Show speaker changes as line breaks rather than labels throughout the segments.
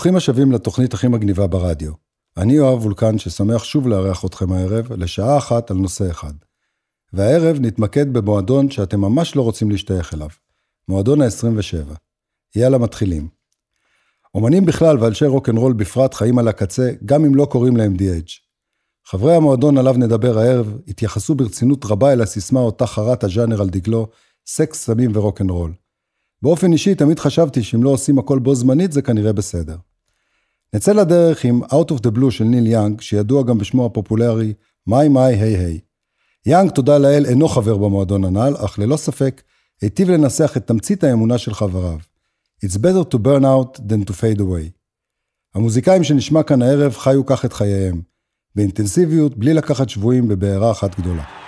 ברוכים השבים לתוכנית הכי מגניבה ברדיו. אני יואב וולקן ששמח שוב לארח אתכם הערב לשעה אחת על נושא אחד. והערב נתמקד במועדון שאתם ממש לא רוצים להשתייך אליו, מועדון ה-27. יאללה מתחילים. אומנים בכלל ואנשי רוקנרול בפרט חיים על הקצה, גם אם לא קוראים להם DH. חברי המועדון עליו נדבר הערב התייחסו ברצינות רבה אל הסיסמה אותה חרת הז'אנר על דגלו, סקס, סמים ורוקנרול. באופן אישי תמיד חשבתי שאם לא עושים הכל בו זמנית זה כנראה בסדר. נצא לדרך עם Out of the Blue של ניל יאנג, שידוע גם בשמו הפופולרי My My Hey Hey. יאנג, תודה לאל, אינו חבר במועדון הנ"ל, אך ללא ספק, היטיב לנסח את תמצית האמונה של חבריו. It's better to burn out than to fade away. המוזיקאים שנשמע כאן הערב חיו כך את חייהם, באינטנסיביות, בלי לקחת שבויים בבעירה אחת גדולה.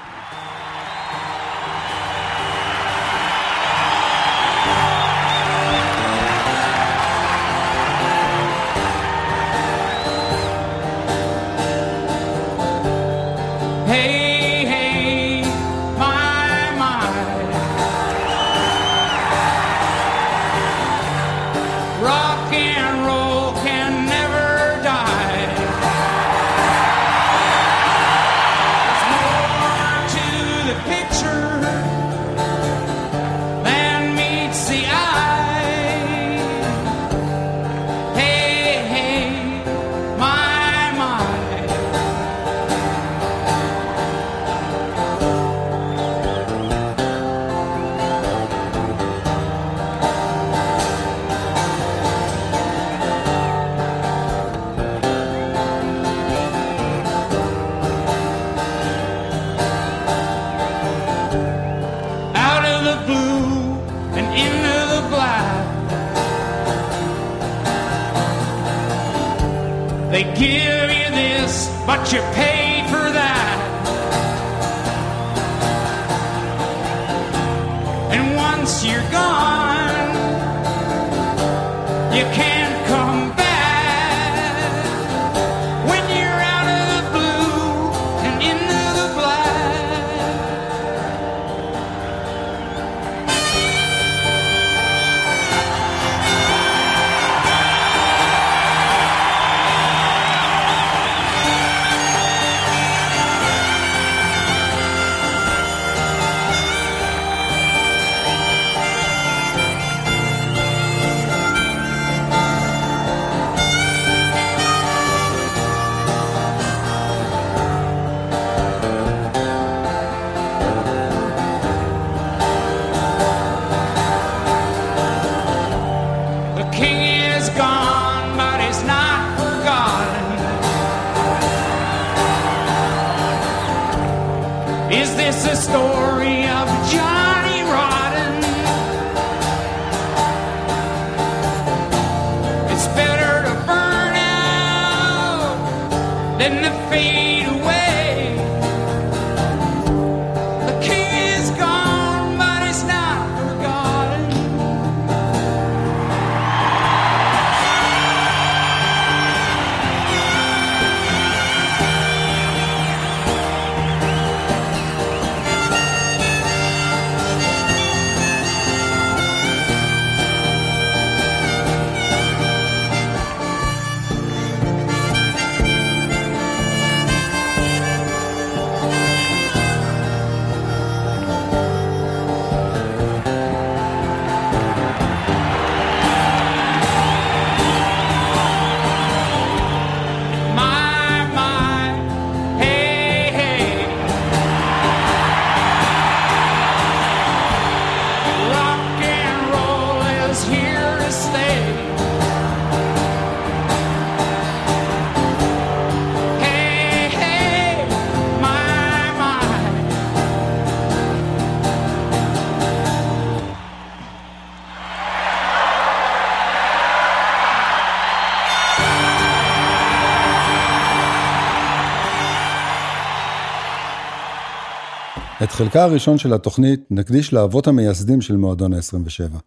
את חלקה הראשון של התוכנית נקדיש לאבות המייסדים של מועדון ה-27.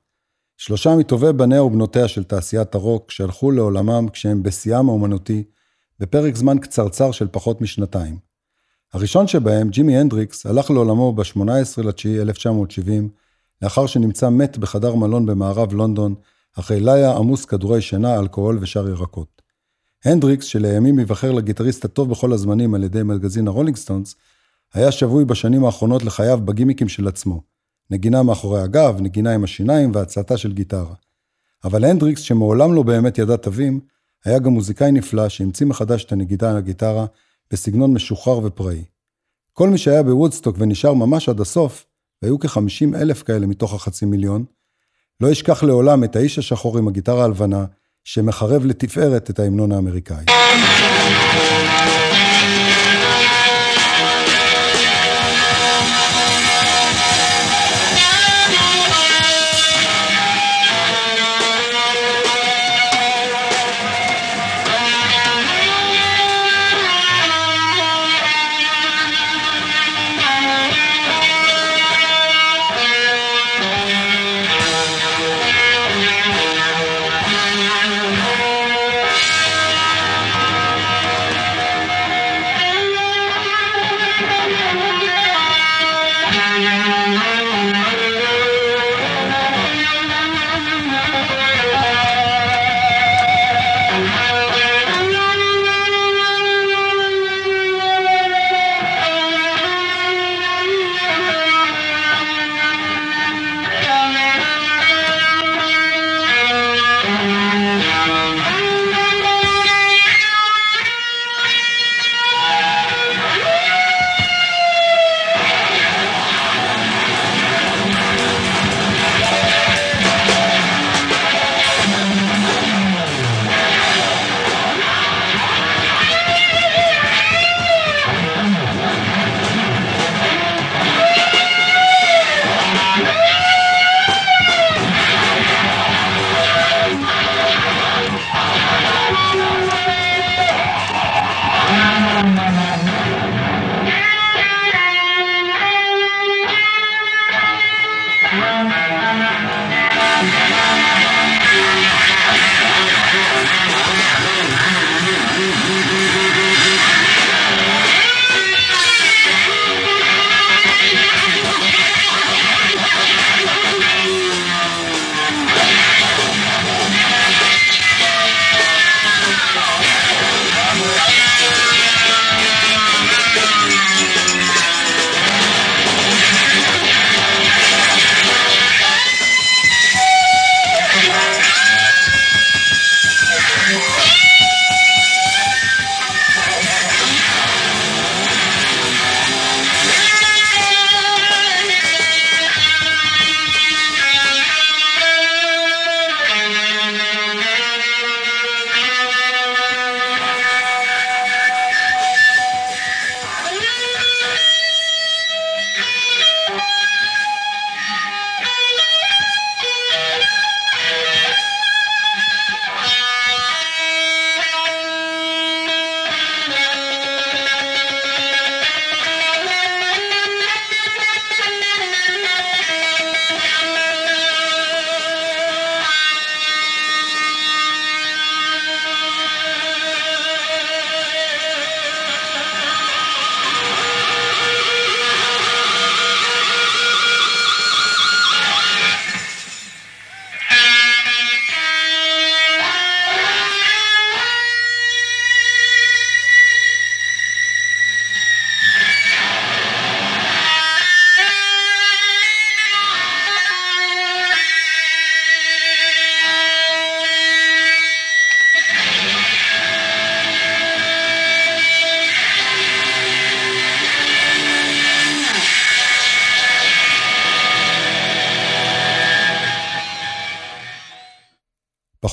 שלושה מטובי בניה ובנותיה של תעשיית הרוק שהלכו לעולמם כשהם בשיאם האומנותי, בפרק זמן קצרצר של פחות משנתיים. הראשון שבהם, ג'ימי הנדריקס, הלך לעולמו ב-18 1970, לאחר שנמצא מת בחדר מלון במערב לונדון, אחרי לילה עמוס כדורי שינה, אלכוהול ושאר ירקות. הנדריקס, שלימים ייבחר לגיטריסט הטוב בכל הזמנים על ידי מגזין הרולינג סטונס, היה שבוי בשנים האחרונות לחייו בגימיקים של עצמו. נגינה מאחורי הגב, נגינה עם השיניים והצעתה של גיטרה. אבל הנדריקס, שמעולם לא באמת ידע תווים, היה גם מוזיקאי נפלא שהמציא מחדש את הנגידה על הגיטרה בסגנון משוחרר ופראי. כל מי שהיה בוודסטוק ונשאר ממש עד הסוף, והיו כ-50 אלף כאלה מתוך החצי מיליון, לא ישכח לעולם את האיש השחור עם הגיטרה הלבנה, שמחרב לתפארת את ההמנון האמריקאי.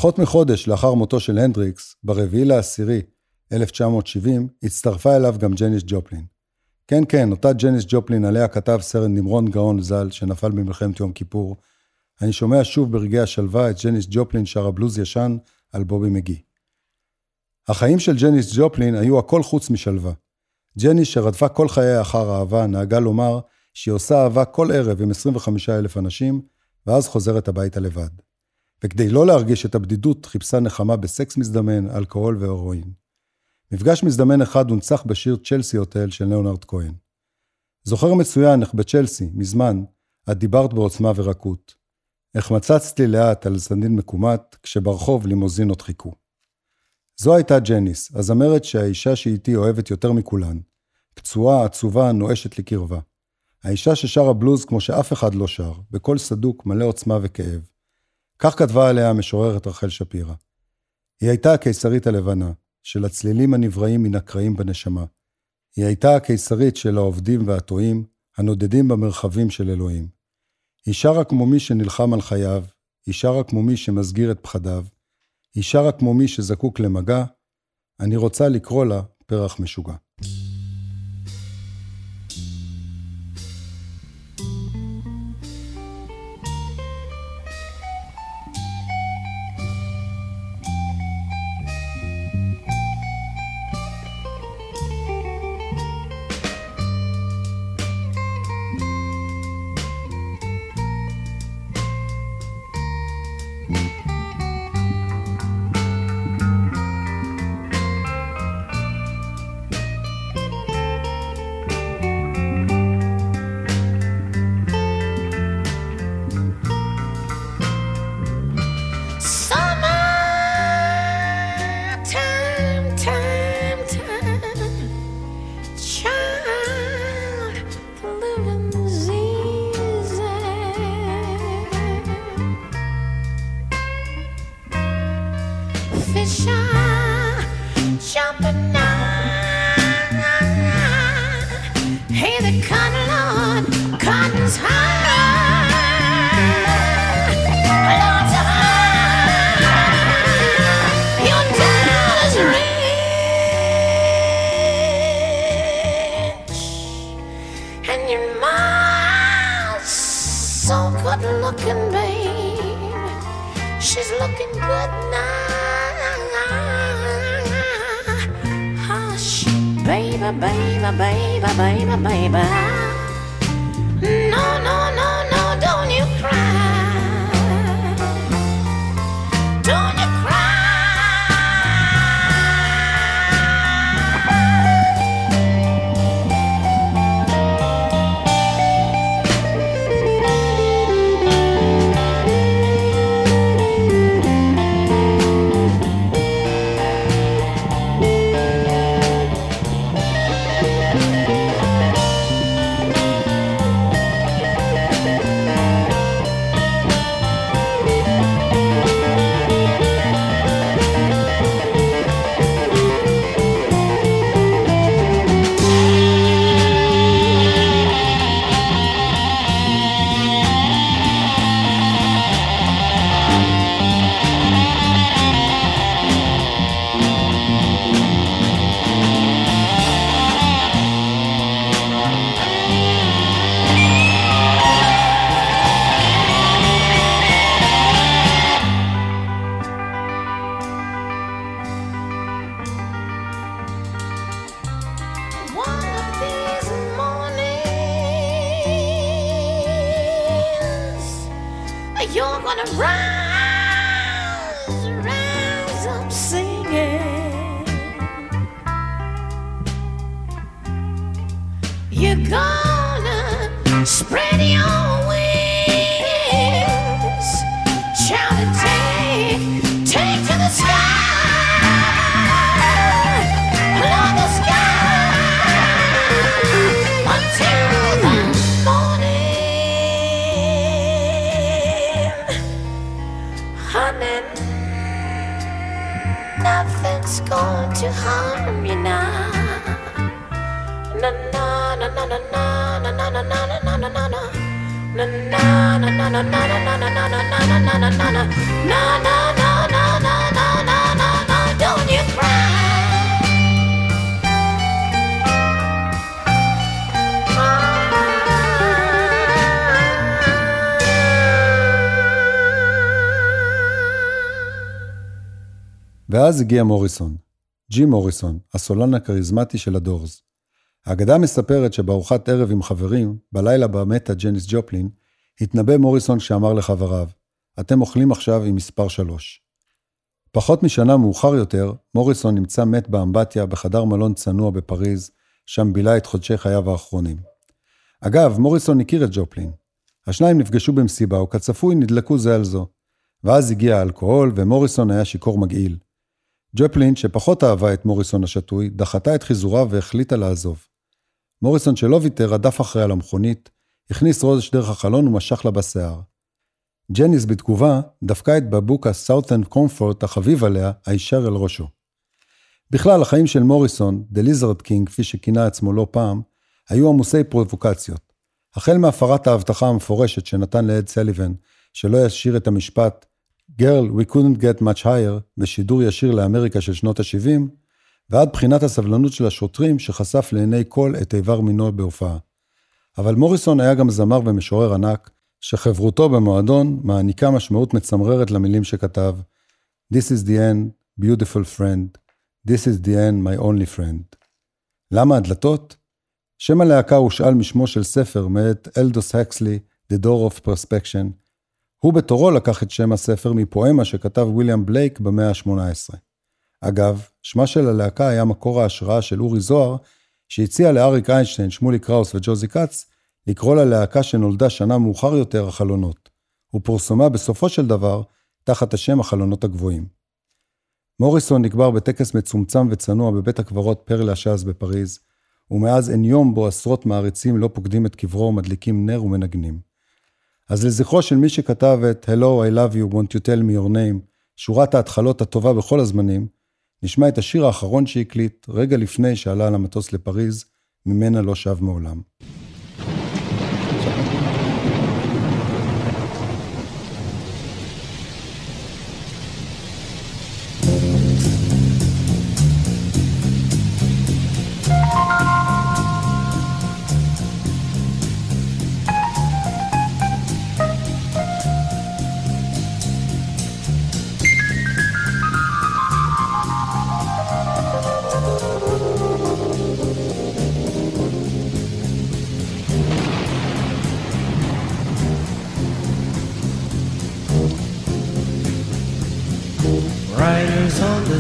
פחות מחודש לאחר מותו של הנדריקס, ברביעי לעשירי 1970, הצטרפה אליו גם ג'ניס ג'ופלין. כן, כן, אותה ג'ניס ג'ופלין עליה כתב סרן נמרוד גאון ז"ל, שנפל במלחמת יום כיפור. אני שומע שוב ברגעי השלווה את ג'ניס ג'ופלין שרה בלוז ישן על בובי מגי. החיים של ג'ניס ג'ופלין היו הכל חוץ משלווה. ג'ניס, שרדפה כל חייה אחר אהבה, נהגה לומר שהיא עושה אהבה כל ערב עם 25 אלף אנשים, ואז חוזרת הביתה לבד. וכדי לא להרגיש את הבדידות, חיפשה נחמה בסקס מזדמן, אלכוהול והרואין. מפגש מזדמן אחד הונצח בשיר צ'לסי הוטל של ליאונרד כהן. זוכר מצוין איך בצ'לסי, מזמן, את דיברת בעוצמה ורקות.
החמצצתי לאט על סנדין מקומט, כשברחוב לימוזינות חיכו. זו הייתה ג'ניס, הזמרת שהאישה שאיתי אוהבת יותר מכולן. פצועה, עצובה, נואשת לקרבה. האישה ששרה בלוז כמו שאף אחד לא שר, בקול סדוק, מלא עוצמה וכאב. כך כתבה עליה המשוררת רחל שפירא. היא הייתה הקיסרית הלבנה, של הצלילים הנבראים מן הקרעים בנשמה. היא הייתה הקיסרית של העובדים והטועים, הנודדים במרחבים של אלוהים. היא שרה כמו מי שנלחם על חייו, היא שרה כמו מי שמסגיר את פחדיו, היא שרה כמו מי שזקוק למגע, אני רוצה לקרוא לה פרח משוגע. ואז הגיע מוריסון. ג'י מוריסון, הסולן הכריזמטי של הדורס. האגדה מספרת שבארוחת ערב עם חברים, בלילה בה מתה ג'ניס ג'ופלין, התנבא מוריסון שאמר לחבריו, אתם אוכלים עכשיו עם מספר 3. פחות משנה מאוחר יותר, מוריסון נמצא מת באמבטיה בחדר מלון צנוע בפריז, שם בילה את חודשי חייו האחרונים. אגב, מוריסון הכיר את ג'ופלין.
השניים נפגשו במסיבה, וכצפוי נדלקו זה על זו. ואז הגיע האלכוהול, ומוריסון היה שיכור מגעיל. ג'פלין, שפחות אהבה את מוריסון השתוי, דחתה את חיזוריו והחליטה לעזוב. מוריסון שלא ויתר, רדף אחריה למכונית, הכניס רוז דרך החלון ומשך לה בשיער. ג'ניס בתגובה דפקה את בבוק הסאות'ן קומפורט החביב עליה, הישר אל ראשו. בכלל, החיים של מוריסון, The Lizard King, כפי שכינה עצמו לא פעם, היו עמוסי פרובוקציות. החל מהפרת ההבטחה המפורשת שנתן לאד סליבן, שלא ישיר את המשפט Girl, we couldn't get much higher, בשידור ישיר לאמריקה של שנות ה-70, ועד בחינת הסבלנות של השוטרים שחשף לעיני כל את איבר מינו בהופעה. אבל מוריסון היה גם זמר ומשורר ענק, שחברותו במועדון מעניקה משמעות מצמררת למילים שכתב This is the end, beautiful friend, This is the end, my only friend. למה הדלתות? שם הלהקה הושאל משמו של ספר מאת אלדוס הקסלי, The Door of Perspection. הוא בתורו לקח את שם הספר מפואמה שכתב ויליאם בלייק במאה ה-18. אגב, שמה של הלהקה היה מקור ההשראה של אורי זוהר, שהציע לאריק איינשטיין, שמולי קראוס וג'וזי כץ, לקרוא ללהקה שנולדה שנה מאוחר יותר החלונות, ופורסמה בסופו של דבר תחת השם החלונות הגבוהים. מוריסון נקבר בטקס מצומצם וצנוע בבית הקברות פר לאשז בפריז, ומאז אין יום בו עשרות מעריצים לא פוקדים את קברו ומדליקים נר ומנגנים. אז לזכרו של מי שכתב את Hello, I love you, want you tell me your name, שורת ההתחלות הטובה בכל הזמנים, נשמע את השיר האחרון שהקליט רגע לפני שעלה על המטוס לפריז, ממנה לא שב מעולם.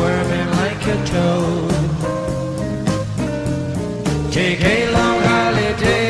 Squirming like a toad. Take a long holiday.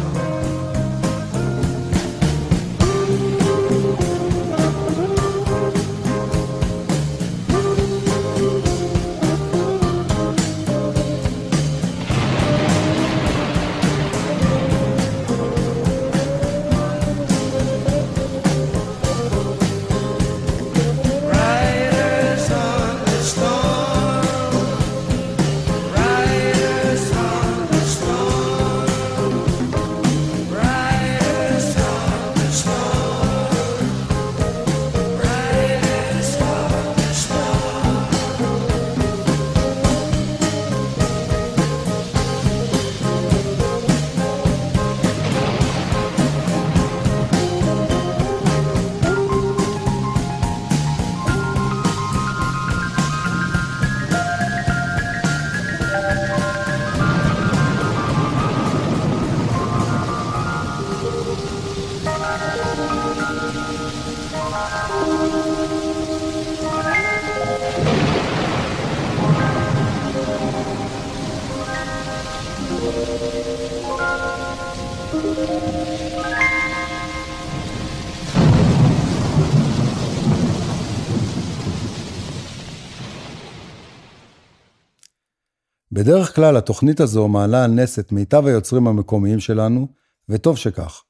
בדרך כלל התוכנית הזו מעלה על נס את מיטב היוצרים המקומיים שלנו, וטוב שכך.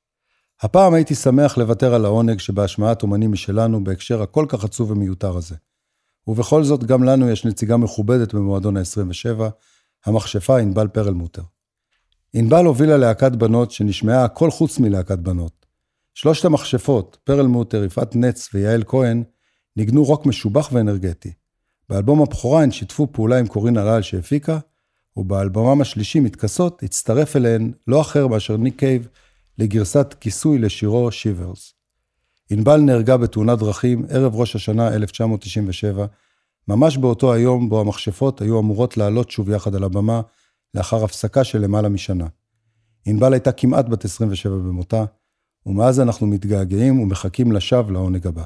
הפעם הייתי שמח לוותר על העונג שבהשמעת אומנים משלנו בהקשר הכל כך עצוב ומיותר הזה. ובכל זאת, גם לנו יש נציגה מכובדת במועדון ה-27, המכשפה ענבל פרלמוטר. ענבל הובילה להקת בנות שנשמעה הכל חוץ מלהקת בנות. שלושת המכשפות, פרלמוטר, יפעת נץ ויעל כהן, ניגנו רוק משובח ואנרגטי. באלבום הבכורה הן שיתפו פעולה עם קורין הלל שהפיקה, ובאלבומם השלישי, מתכסות, הצטרף אליהן לא אחר מאשר ניק קייב לגרסת כיסוי לשירו שיברס. ענבל נהרגה בתאונת דרכים ערב ראש השנה 1997, ממש באותו היום בו המכשפות היו אמורות לעלות שוב יחד על הבמה, לאחר הפסקה של למעלה משנה. ענבל הייתה כמעט בת 27 במותה, ומאז אנחנו מתגעגעים ומחכים לשווא לעונג הבא.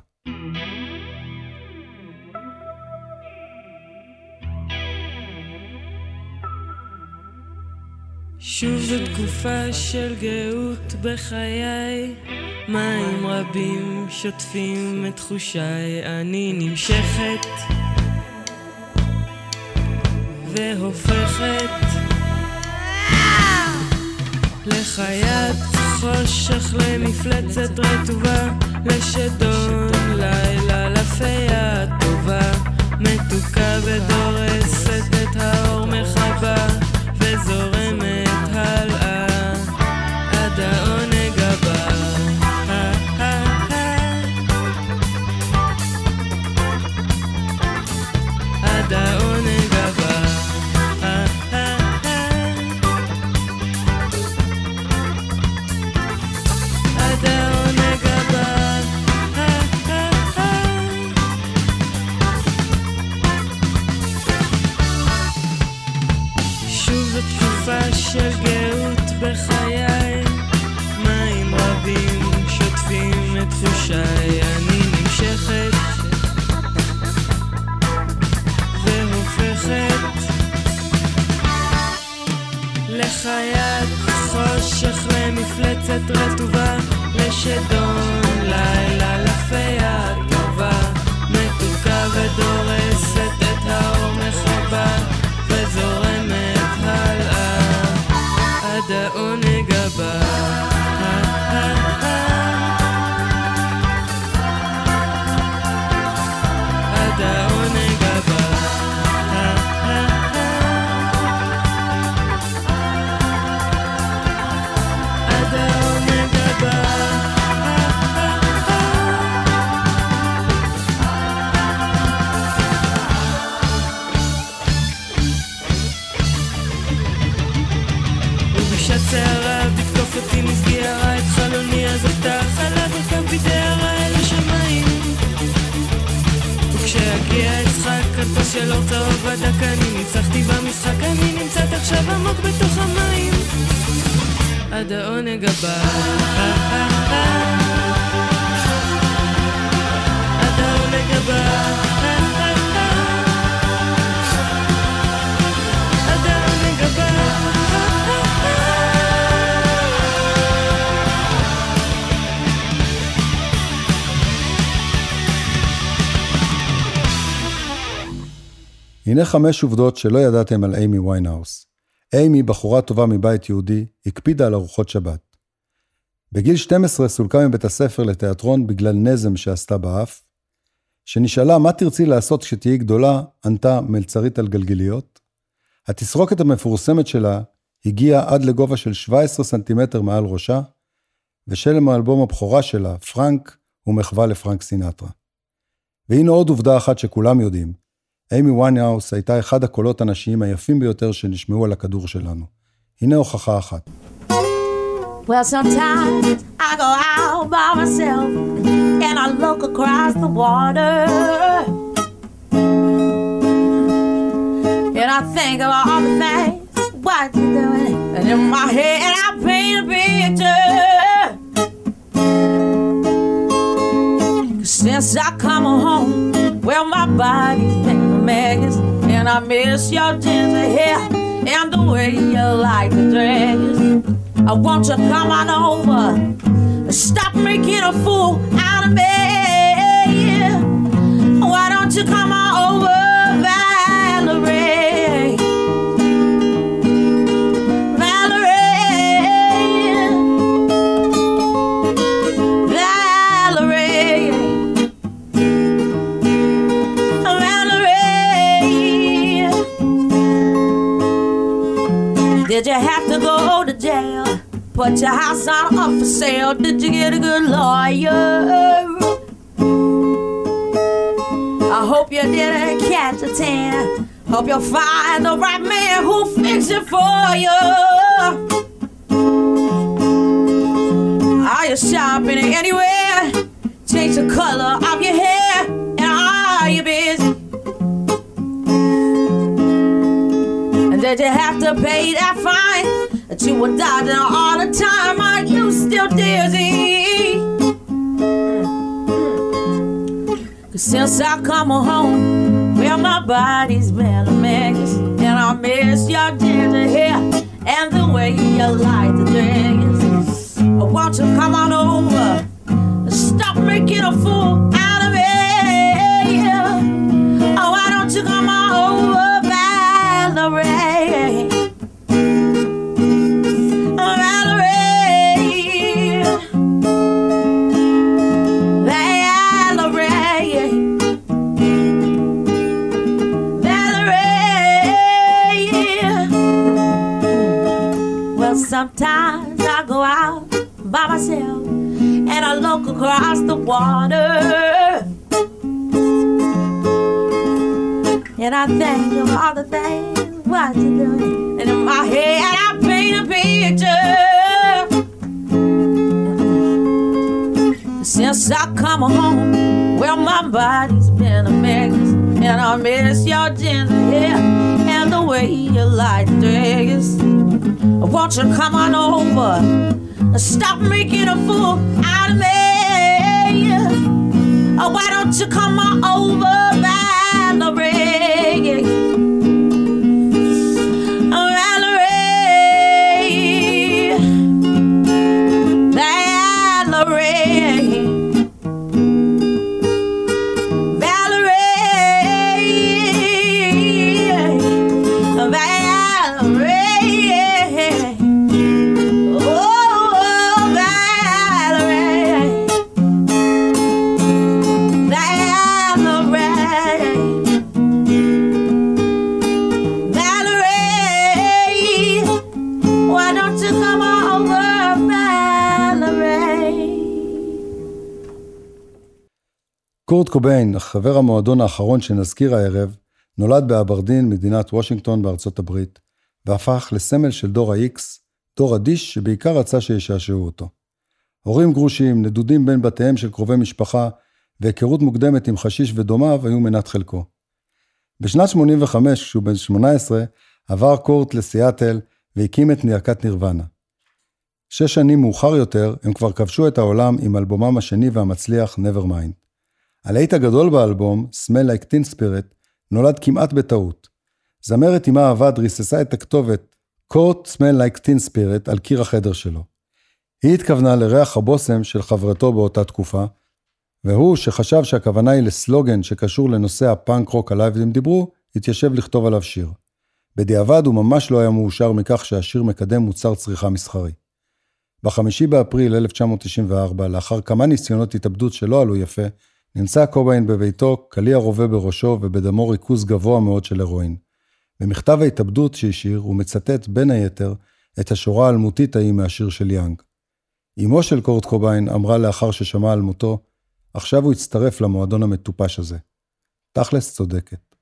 שוב זו תקופה של גאות בחיי, מים רבים שוטפים את תחושיי, אני נמשכת והופכת לחיית חושך למפלצת רטובה, לשדון לילה לפייה טובה, מתוקה ודורסת את האור מחבה, וזורמת חושך למפלצת רטובה, לשדון לילה לפייה טובה, מתוקה ודורסת של אור צהוב בדקה, אני ניצחתי במשחק, אני נמצאת עכשיו עמוק בתוך המים. עד העונג הבא. עד העונג הבא.
הנה חמש עובדות שלא ידעתם על איימי ויינהאוס. איימי, בחורה טובה מבית יהודי, הקפידה על ארוחות שבת. בגיל 12 סולקה מבית הספר לתיאטרון בגלל נזם שעשתה באף. כשנשאלה מה תרצי לעשות כשתהיי גדולה, ענתה מלצרית על גלגיליות. התסרוקת המפורסמת שלה הגיעה עד לגובה של 17 סנטימטר מעל ראשה, ושם אלבום הבכורה שלה, פרנק, הוא מחווה לפרנק סינטרה. והנה עוד עובדה אחת שכולם יודעים, אימי ויינהאוס הייתה אחד הקולות הנשיים היפים ביותר שנשמעו על הכדור שלנו. הנה הוכחה אחת.
Well, sometimes I go out by myself and I look across the water. And I think of all the things, what you doing? And in my head, I paint a picture. Since I come home, well, my body's and I miss your ginger hair and the way you like the dress. I want you to come on over, stop making a fool out of me. Why don't you come on over, Put your house on up for sale. Did you get a good lawyer? I hope you didn't catch a tan. Hope you'll find the right man who'll fix it for you. Are you shopping anywhere? Change the color of your hair. And are you busy? And did you have to pay that fine you were dodging all the time? Are you still dizzy? Cause since I come home, well, my body's been a mess. And I miss your ginger hair and the way you like the dress. Oh, won't you come on over? Stop making a fool sometimes I go out by myself and I look across the water. And I think of all the things what you doing. And in my head I paint a picture. Since I come home, well my body's been a mess. And I miss your ginger hair and the way you like the dress. Won't you come on over? Stop making a fool out of me. Oh, why don't you come on over, Valerie?
קורט קוביין, חבר המועדון האחרון שנזכיר הערב, נולד באברדין, מדינת וושינגטון בארצות הברית, והפך לסמל של דור ה-X, דור אדיש שבעיקר רצה שישעשעו אותו. הורים גרושים, נדודים בין בתיהם של קרובי משפחה, והיכרות מוקדמת עם חשיש ודומיו היו מנת חלקו. בשנת 85, כשהוא בן 18, עבר קורט לסיאטל והקים את להקת נירוונה. שש שנים מאוחר יותר, הם כבר כבשו את העולם עם אלבומם השני והמצליח Nevermind. הלהיט הגדול באלבום, Smell Like Teen Spirit, נולד כמעט בטעות. זמרת עמה עבד ריססה את הכתובת קורט Smell Like Teen Spirit על קיר החדר שלו. היא התכוונה לריח הבושם של חברתו באותה תקופה, והוא, שחשב שהכוונה היא לסלוגן שקשור לנושא הפאנק רוק עליו הם דיברו, התיישב לכתוב עליו שיר. בדיעבד הוא ממש לא היה מאושר מכך שהשיר מקדם מוצר צריכה מסחרי. בחמישי באפריל 1994, לאחר כמה ניסיונות התאבדות שלא עלו יפה, נמצא קוביין בביתו, קליע רובה בראשו ובדמו ריכוז גבוה מאוד של הרואין. במכתב ההתאבדות שהשאיר, הוא מצטט, בין היתר, את השורה האלמותית ההיא מהשיר של יאנג. אמו של קורט קוביין אמרה לאחר ששמע על מותו, עכשיו הוא הצטרף למועדון המטופש הזה. תכלס צודקת.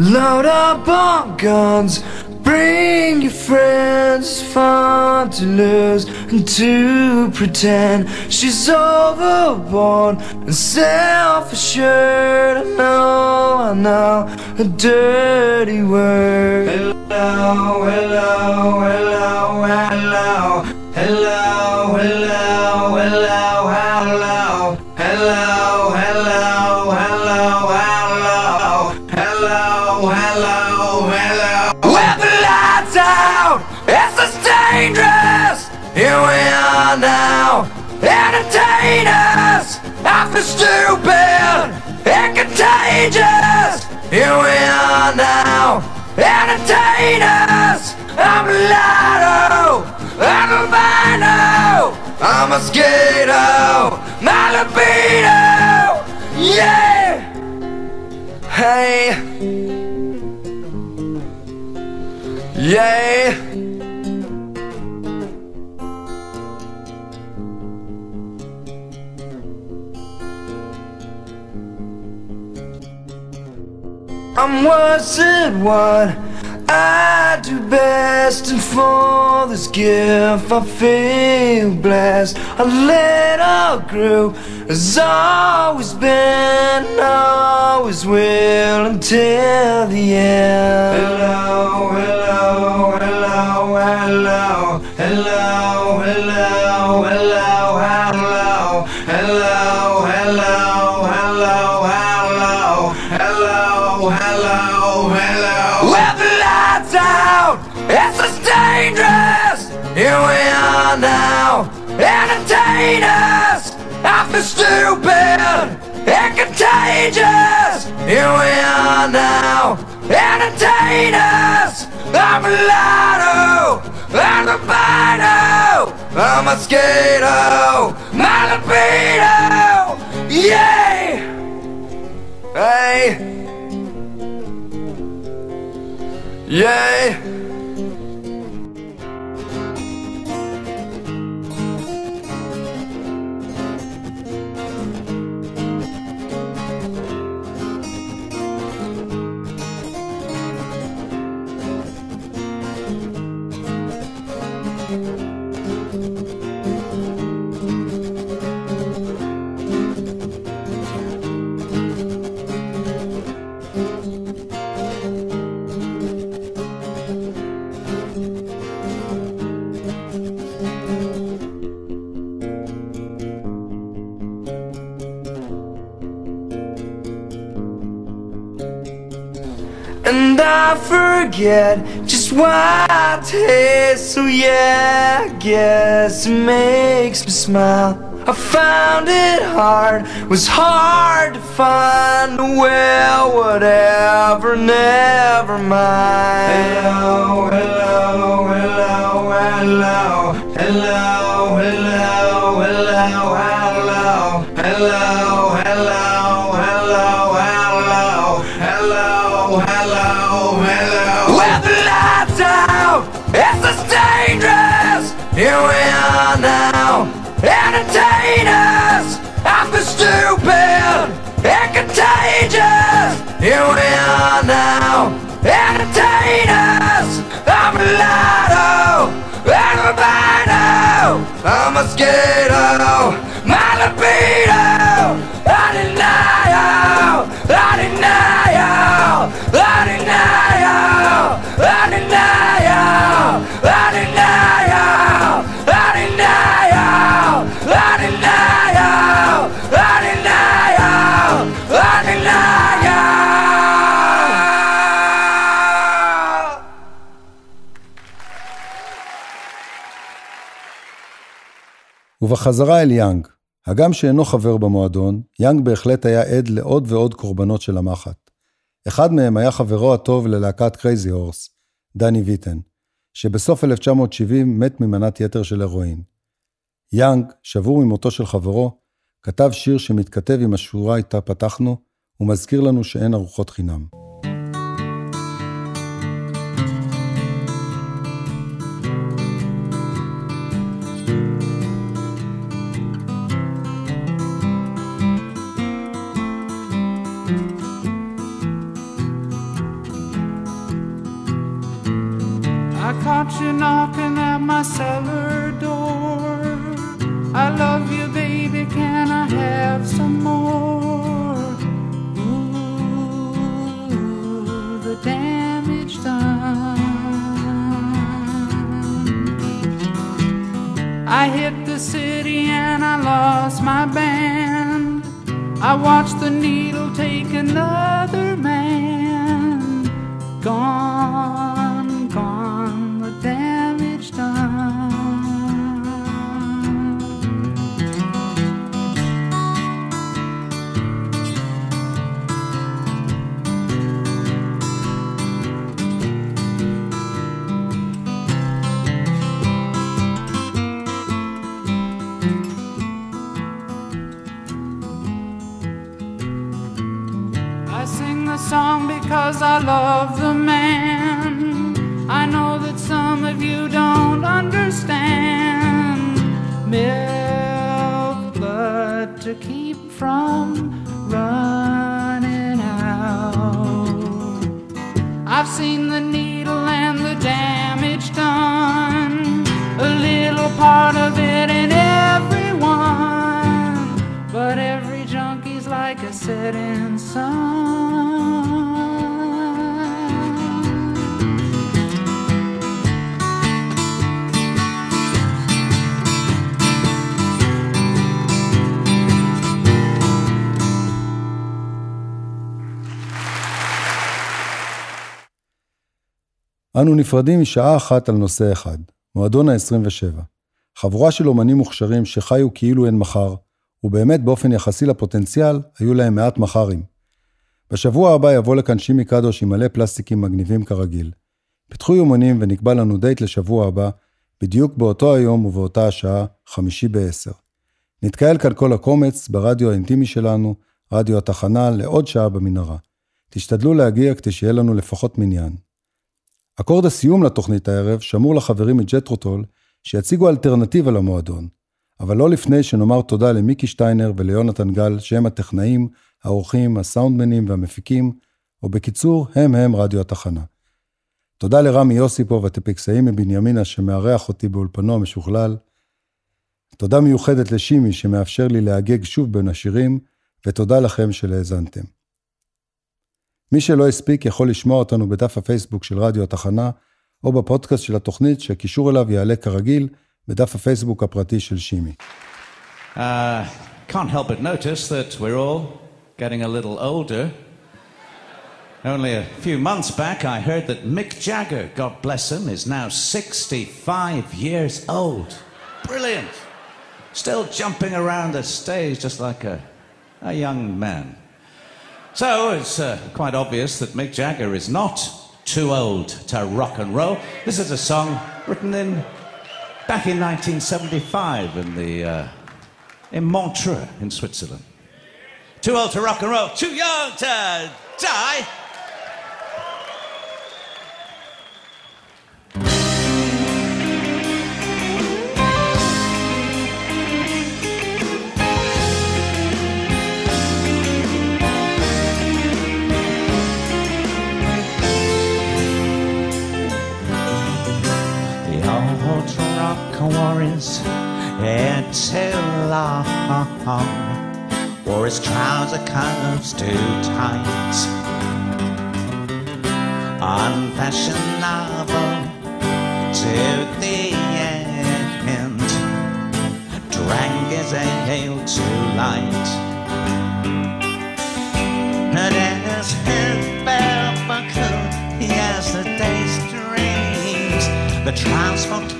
Load up on guns, bring your friends. It's fun to lose and to pretend she's overboard and self-assured. I know, I know, a dirty word. Hello, hello, hello, hello, hello, hello, hello, now, entertain us. I feel stupid and contagious. Here we are now, entertain us. I'm a lotto, I'm a vino, I'm a mosquito, my libido. Yeah. Hey. Yeah. I'm wasn't what I do best And for this gift I feel blessed. A little grew has always been Always will until the end. Hello, hello, hello, hello Hello, hello I feel stupid and contagious. Here we are now, entertain us. I'm a lotto, I'm a bino, I'm a mosquito, my libido. Yeah. Hey. Yeah. And I forget just what is So yeah, I guess it makes me smile. I found it hard, was hard to find Well, whatever, never mind. Hello, hello Hello, hello, hello, hello Hello, hello, hello
Here we are now, entertainers of the stupid and contagious. Here we are now, entertainers of mulatto and albino. A mosquito, my libido.
ובחזרה אל יאנג. הגם שאינו חבר במועדון, יאנג בהחלט היה עד לעוד ועוד קורבנות של המחט. אחד מהם היה חברו הטוב ללהקת קרייזי הורס, דני ויטן, שבסוף 1970 מת ממנת יתר של הרואין. יאנג, שבור ממותו של חברו, כתב שיר שמתכתב עם השורה איתה פתחנו, ומזכיר לנו שאין ארוחות חינם.
Because I love the man. I know that some of you don't understand. Milk blood to keep from running out. I've seen the needle
אנו נפרדים משעה אחת על נושא אחד, מועדון ה-27. חבורה של אומנים מוכשרים שחיו כאילו אין מחר, ובאמת באופן יחסי לפוטנציאל, היו להם מעט מחרים. בשבוע הבא יבוא לכאן שימי קדוש עם מלא פלסטיקים מגניבים כרגיל. פיתחו יומנים ונקבע לנו דייט לשבוע הבא, בדיוק באותו היום ובאותה השעה, חמישי בעשר. נתקהל כאן כל הקומץ ברדיו האינטימי שלנו, רדיו התחנה, לעוד שעה במנהרה. תשתדלו להגיע כדי שיהיה לנו לפחות מניין. אקורד הסיום לתוכנית הערב שמור לחברים מג'טרוטול, שיציגו אלטרנטיבה למועדון, אבל לא לפני שנאמר תודה למיקי שטיינר וליונתן גל, שהם הטכנאים, האורחים, הסאונדמנים והמפיקים, או בקיצור, הם הם רדיו התחנה. תודה לרמי יוסיפוב, הטפיקסאי מבנימינה, שמארח אותי באולפנו המשוכלל. תודה מיוחדת לשימי, שמאפשר לי להגג שוב בין השירים, ותודה לכם שלהאזנתם. מי שלא הספיק יכול לשמוע אותנו בדף הפייסבוק של רדיו התחנה, או בפודקאסט של התוכנית, שהקישור אליו יעלה כרגיל בדף הפייסבוק הפרטי של שימי.
Uh, can't help but notice that we're all getting a little older. Only a few months back, I heard that Mick Jagger, God bless him, is now 65 years old. Brilliant. Still jumping around the stage just like a, a young man. So it's uh, quite obvious that Mick Jagger is not too old to rock and roll. This is a song written in back in 1975 in the uh, in Montreux in Switzerland. Too old to rock and roll, too young to die. Hair too long, wore his trouser cuffs too tight. Unfashionable to the end, drank his ale too light. And as his bell buckled yesterday's dreams, the transport kept rubbing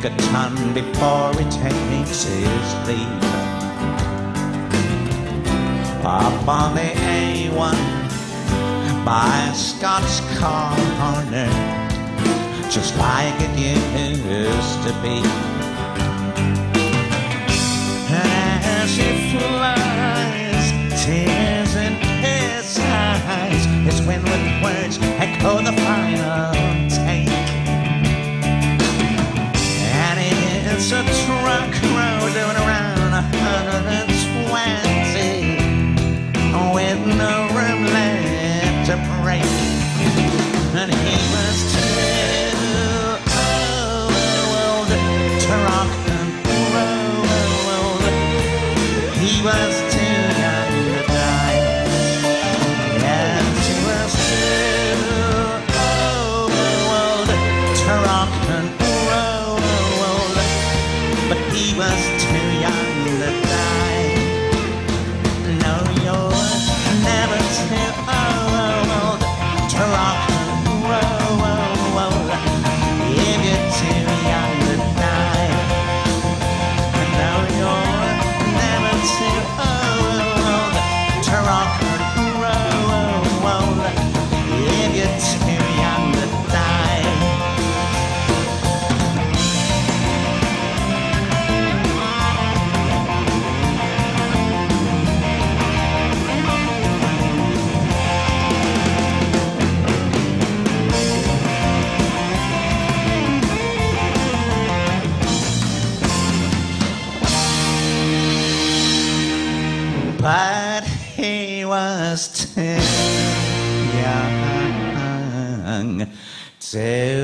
to make a ton before he takes his leave. Up on the A1 by Scott's Corner, just like it used to be. As he flies, tears in his eyes, his windward words echo the final Say